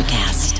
NutraCast.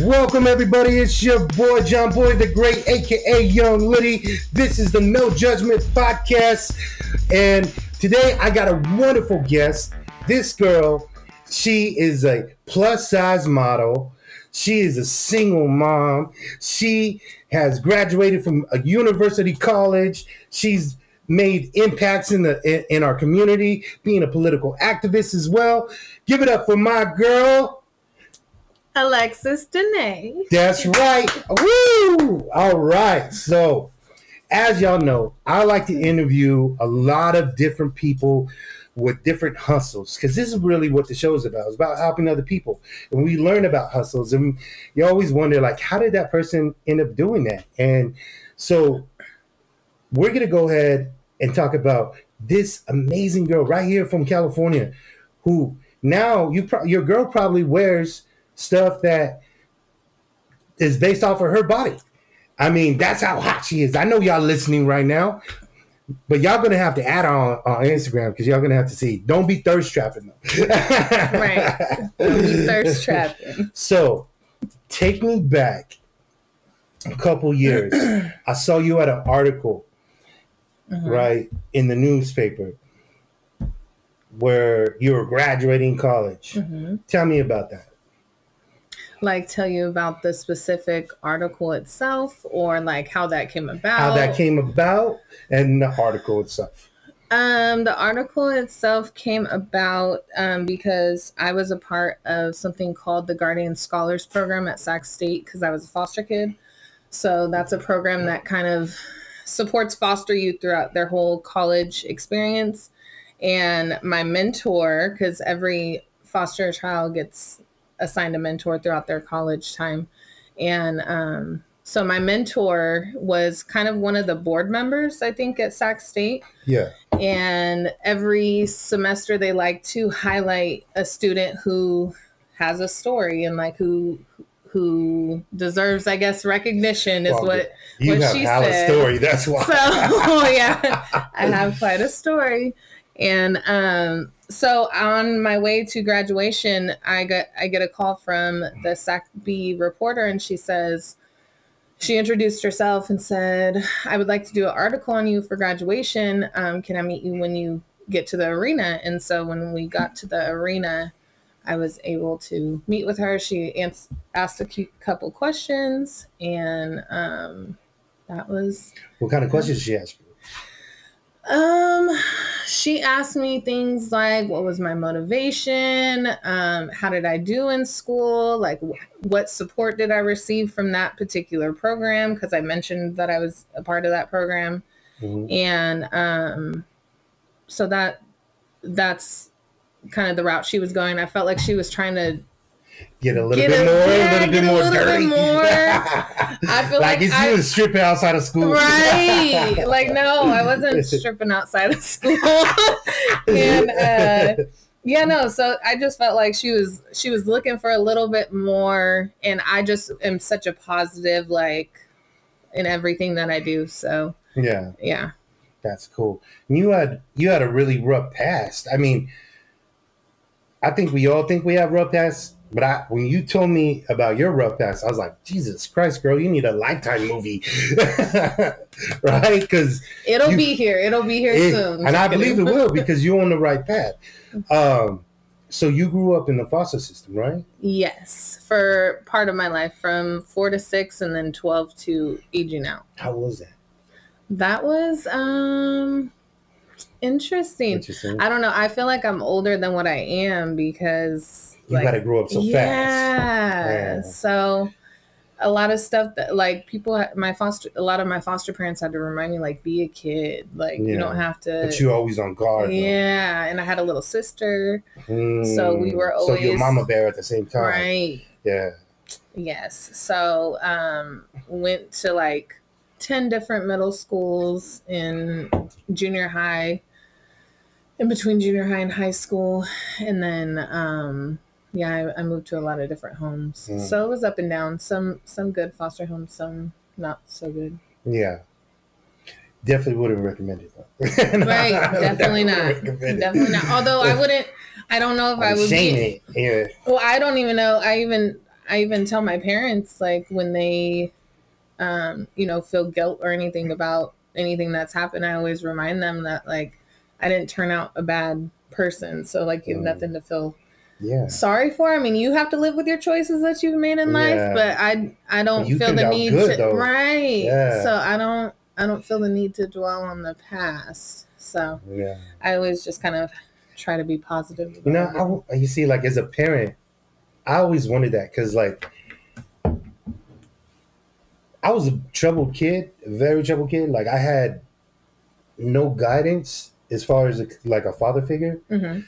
Welcome, everybody. It's your boy, John Boy, the Great, aka Young Liddy. This is the No Judgment Podcast. And today I got a wonderful guest. This girl, she is a plus size model. She is a single mom. She has graduated from a university college. She's made impacts in the in, our community, being a political activist as well. Give it up for my girl, Alexis Dene. That's right. Woo! All right. So, as y'all know, I like to interview a lot of different people with different hustles because this is really what the show is about. It's about helping other people. And we learn about hustles. And you always wonder, like, how did that person end up doing that? And so, we're to go ahead and talk about this amazing girl right here from California who now you pro- your girl probably wears stuff that is based off of her body. I mean, that's how hot she is. I know y'all listening right now, but y'all gonna have to add on on Instagram because y'all gonna have to see. Don't be thirst trapping though. Right. Thirst trapping. So, take me back a couple years. I saw you at an article, mm-hmm. right, in the newspaper where you were graduating college. Mm-hmm. Tell me about that. Like tell you about the specific article itself or like how that came about. How that came about and the article itself. Um, the article itself came about um, because I was a part of something called the Guardian Scholars Program at Sac State because I was a foster kid. So that's a program that kind of supports foster youth throughout their whole college experience. And my mentor, because every foster child gets assigned a mentor throughout their college time. And um, so my mentor was kind of one of the board members, I think, at Sac State Yeah. and every semester they like to highlight a student who has a story and like who who deserves i guess recognition is Well, what You what have she hella said story. That's why. so yeah i have quite a story and um so on my way to graduation i got i get a call from the Sac Bee reporter and she says she introduced herself and said i would like to do an article on you for graduation. Um, can i meet you when you get to the arena? And so when we got to the arena i was able to meet with her. She ans- asked a couple questions and um, that was what kind of questions did she ask you? Um, she asked me things like, "What was my motivation? Um, how did I do in school? Like, wh- what support did I receive from that particular program? Because I mentioned that I was a part of that program, Mhm. and um, so that that's kind of the route she was going. I felt like she was trying to Get a little Get bit a- more, yeah, a little bit a more little bit more. I feel like it's I- you stripping outside of school. right like no i wasn't stripping outside of school and uh yeah no so i just felt like she was she was looking for a little bit more and i just am such a positive like in everything that i do so yeah, yeah that's cool. You had you had a really rough past. I mean, I think we all think we have rough past, but I when you told me about your rough past, I was like, Jesus Christ, girl, you need a lifetime movie, right? Because it'll You- be here it'll be here It- soon and I believe it will because you're on the right path. Um, So you grew up in the foster system, right? Yes, for part of my life, from four to six, and then twelve to aging out. How was that? That was um interesting. Interesting. I don't know. I feel like I'm older than what I am because you like, gotta grow up so yeah. fast. Yeah. So a lot of stuff that like people my foster a lot of my foster parents had to remind me like be a kid. Like you don't have to But you're always on guard. though. Yeah, and I had a little sister. Mm. So we were So your always- mama bear at the same time. Right. Yeah. Yes. So um went to like 10 different middle schools in junior high in between junior high and high school and then um yeah I, I moved to a lot of different homes Mm. so it was up and down some some good foster homes some not so good Yeah. Definitely wouldn't recommend it though. right definitely not wouldn't recommend it. definitely not although i wouldn't i don't know if i I'm would saying be it. Yeah. Well, I don't even know. I even I even tell my parents like when they um you know feel guilt or anything about anything that's happened, I always remind them that like I didn't turn out a bad person. So like you have Mm. nothing to feel Yeah. sorry for. I mean, you have to live with your choices that you've made in Yeah. life, but I I don't You feel the need good, to though. right. Yeah. So I don't I don't feel the need to dwell on the past. So Yeah. I always just kind of try to be positive. You know, I you see, like as a parent, I always wanted that because, like, I was a troubled kid, a very troubled kid. Like, I had no guidance as far as like a father figure, Mhm.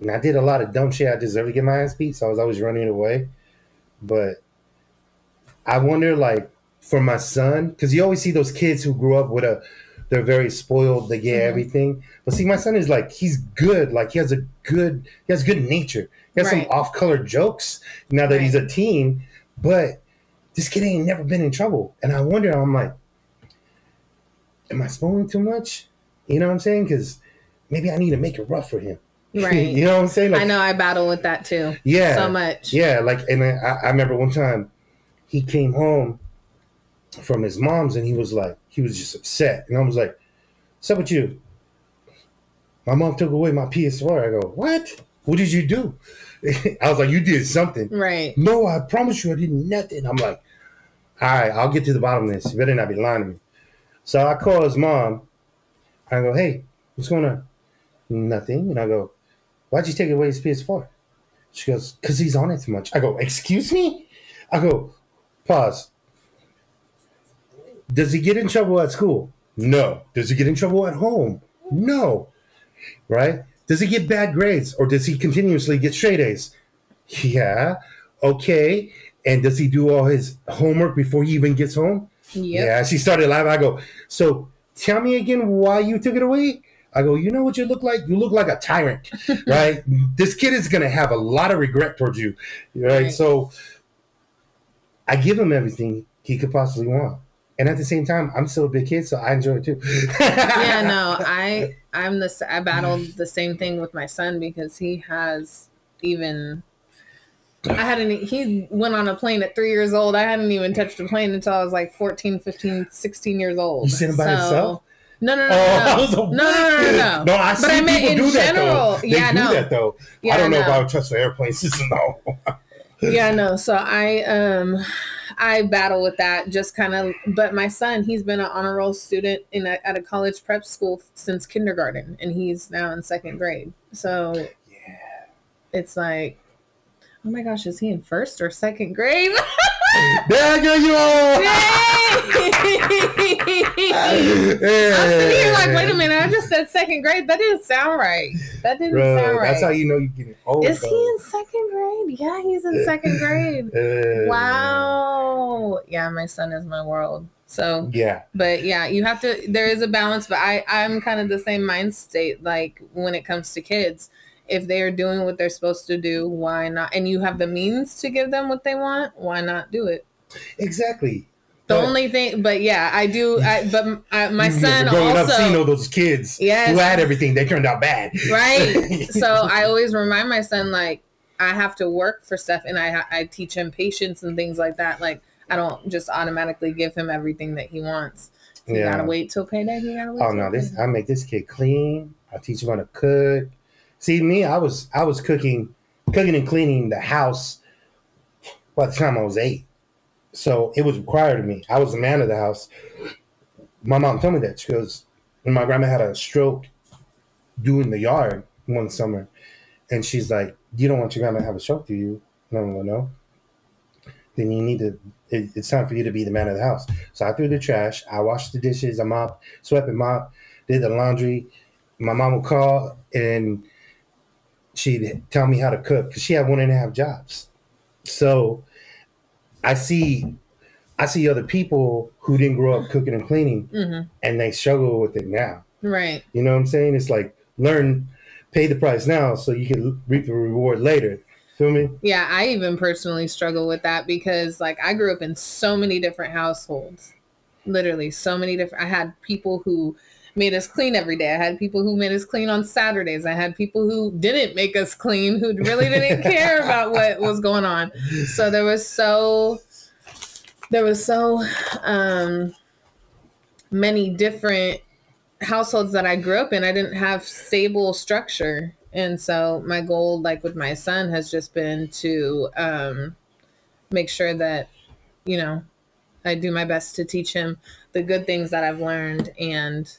And I did a lot of dumb shit. I deserved to get my ass beat, so I was always running away. But I wonder, like, for my son, because you always see those kids who grew up with a, they're very spoiled, they get Mhm. everything. But see, my son is like, he's good. Like, he has a good, he has good nature. He has Right. some off-color jokes now that he's a teen. But this kid ain't never been in trouble, and I wonder. I'm like, am I spoiling too much? You know what I'm saying? Because maybe I need to make it rough for him. Right. you know what I'm saying? I know I battle with that too. Yeah. So much. Yeah, like, and I, I remember one time he came home from his mom's and he was like, he was just upset. And I was like, What's up with you? My mom took away my PS4. I go, What? What did you do? I was like, You did something. Right. No, I promise you I did nothing. I'm like, All right, I'll get to the bottom of this. You better not be lying to me. So I call his mom. I go, Hey, what's going on? Nothing. And I go, Why'd you take away his PS4? She goes, Because he's on it too much. I go, Excuse me? I go, Pause. Does he get in trouble at school? No. Does he get in trouble at home? No. Right? Does he get bad grades or does he continuously get straight A's? Yeah. Okay. And does he do all his homework before he even gets home? Yep. Yeah. She started laughing. I go, So tell me again why you took it away? I go, You know what you look like? You look like a tyrant, right? this kid is going to have a lot of regret towards you, right? Right. So I give him everything he could possibly want. And at the same time, I'm still a big kid, so I enjoy it too. yeah, no, I I'm the I battled the same thing with my son because he has even I hadn't he went on a plane at 3 years old. I hadn't even touched a plane until I was like 14, 15, 16 years old. You sent him by yourself? No, no, no, Oh, no, no, no, like, no, no, no, no. No, I But see I meant people in do that general. They Yeah, do no. that though. Yeah, I don't know no. if I would trust the airplane system though. yeah no so i um i battle with that just kind of but my son he's been an honor roll student in a, at a college prep school since kindergarten and he's now in second grade so yeah. it's like oh my gosh is he in first or second grade There go you are. I'm sitting here like, wait a minute, I just said second grade. That didn't sound right. That didn't Bro, sound right. that's how you know you're getting old. Is he in second grade? Yeah, he's in second grade. Uh, Wow. Yeah, my son is my world. So, Yeah. but yeah, you have to. There is a balance, but I I'm kind of the same mind state. Like when it comes to kids, if they are doing what they're supposed to do, why not? And you have the means to give them what they want, why not do it? Exactly. The But- only thing, but yeah, I do. I but I, my you son growing up seeing all those kids Yes. who had everything, they turned out bad. right. so I always remind my son like I have to work for stuff, and I I teach him patience and things like that. Like I don't just automatically give him everything that he wants. You Yeah. gotta wait till payday. You gotta wait. Oh no, this. I make this kid clean. I teach him how to cook. See me, I was I was cooking, cooking and cleaning the house by the time I was eight. So it was required of me. I was the man of the house. My mom told me that. She goes, my grandma had a stroke doing the yard one summer, and she's like, You don't want your grandma to have a stroke, do you? No, no, no. Then you need to it, it's time for you to be the man of the house. So I threw the trash, I washed the dishes, I mopped, swept and mopped, did the laundry. My mom would call and she'd tell me how to cook because she had one and a half jobs. So I see I see other people who didn't grow up cooking and cleaning Mhm. and they struggle with it now. Right. You know what I'm saying? It's like learn, pay the price now so you can reap the reward later. Feel me? Yeah, I even personally struggle with that because like I grew up in so many different households. Literally so many different I had people who made us clean every day. I had people who made us clean on Saturdays. I had people who didn't make us clean who really didn't care about what was going on. So there was so there was so um many different households that I grew up in. I didn't have stable structure. And so my goal like with my son has just been to um make sure that you know I do my best to teach him the good things that I've learned and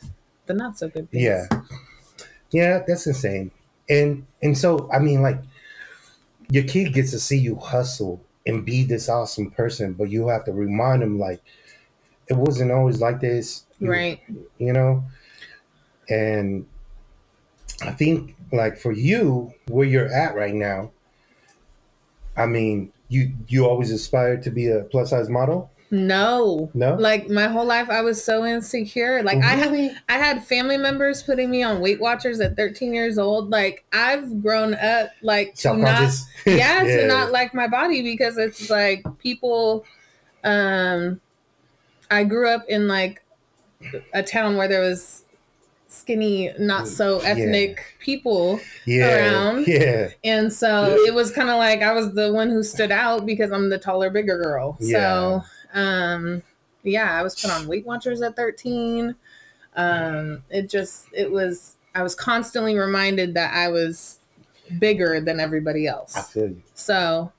the not so good things. Yeah. Yeah, that's insane. And and so I mean like your kid gets to see you hustle and be this awesome person, but you have to remind them like it wasn't always like this. You- Right. you know and i think like for you where you're at right now i mean you you always aspired to be a plus size model No. No? Like my whole life I was so insecure. Like I had Really? I had family members putting me on Weight Watchers at 13 years old. Like I've grown up like to not yeah, Yeah. to not like my body because it's like people um I grew up in like a town where there was skinny not so ethnic people yeah around. yeah and so it was kind of like I was the one who stood out because I'm the taller bigger girl so um yeah I was put on Weight Watchers at 13 um it just it was I was constantly reminded that I was bigger than everybody else. i feel you so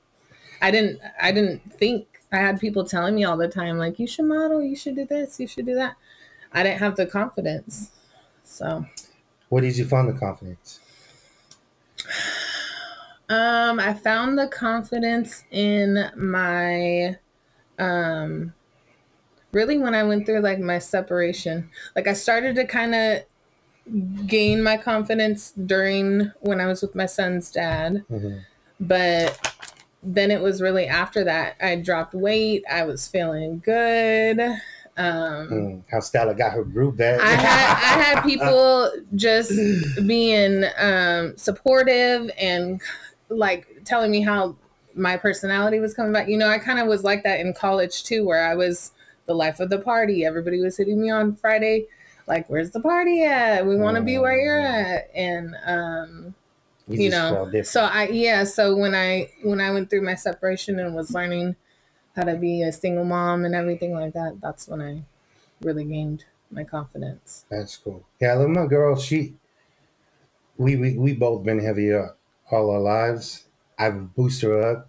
I didn't I didn't think I had people telling me all the time like you should model, you should do this, you should do that. I didn't have the confidence. So where did you find the confidence um I found the confidence in my um really when I went through like my separation. Like I started to kind of gain my confidence during when I was with my son's dad. Mhm. but then it was really after that i dropped weight i was feeling good um Mm, how stella got her groove back i had i had people just being um supportive and like telling me how my personality was coming back. You know i kind of was like that in college too where i was the life of the party. Everybody was hitting me on friday like where's the party at? We want to be where you're at. And um We you know so i yeah so when i when i went through my separation and was learning how to be a single mom and everything like that that's when i really gained my confidence. That's cool. Yeah, I love my girl. She, we we we both been heavy up all our lives. I've boosted her up,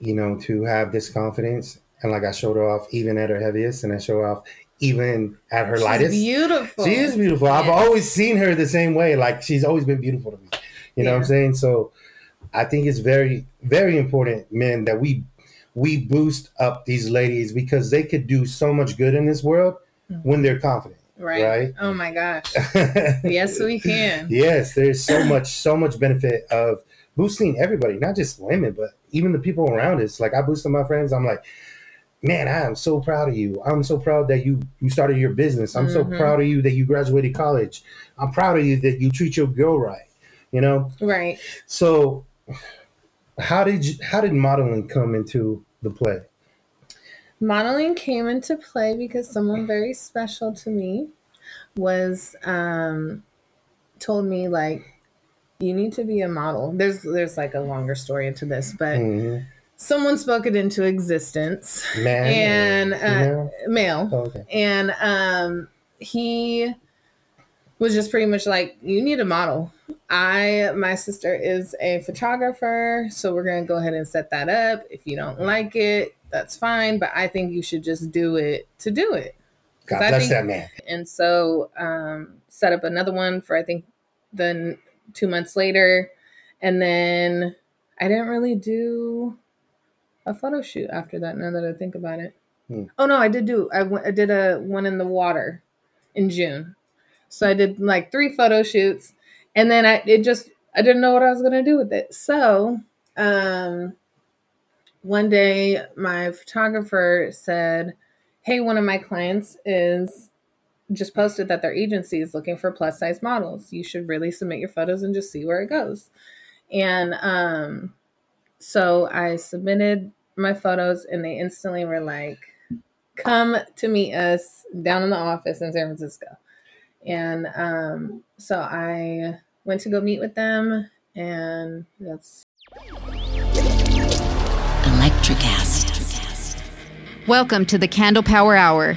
you know, to have this confidence. And like I showed her off even at her heaviest, and I show her off even at her She's lightest. beautiful She is beautiful. I've always seen her the same way. Like she's always been beautiful to me. You know what I'm saying? So I think it's very, very important, men, that we we boost up these ladies because they could do so much good in this world mm. when they're confident. right. right? oh my gosh yes we can yes, there's so much, so much benefit of boosting everybody, not just women, but even the people around us. Like I boosted my friends. I'm like, man, I am so proud of you. I'm so proud that you you started your business. I'm so Mhm. proud of you that you graduated college. I'm proud of you that you treat your girl right. You know. right So, how did you, how did modeling come into the play? modeling came into play because someone very special to me was um told me like you need to be a model there's there's like a longer story into this but Mhm. someone spoke it into existence Man, and uh, female? male Oh, okay. and um he was just pretty much like you need a model I my sister is a photographer, so we're gonna go ahead and set that up. If you don't like it, that's fine. But I think you should just do it to do it. God bless think- that man. And so um, set up another one for I think then two months later, and then I didn't really do a photo shoot after that. Now that I think about it, Hmm. oh no, I did do I, w- I did a one in the water in June. So I did like three photo shoots, and then I it just I didn't know what I was gonna do with it. So um, one day my photographer said, "Hey, one of my clients is." Just posted that their agency is looking for plus size models. You should really submit your photos and just see where it goes. And um, so I submitted my photos, and they instantly were like, "Come to meet us down in the office in San Francisco." And um, so I went to go meet with them, and that's Electricast. Welcome to the Candle Power Hour.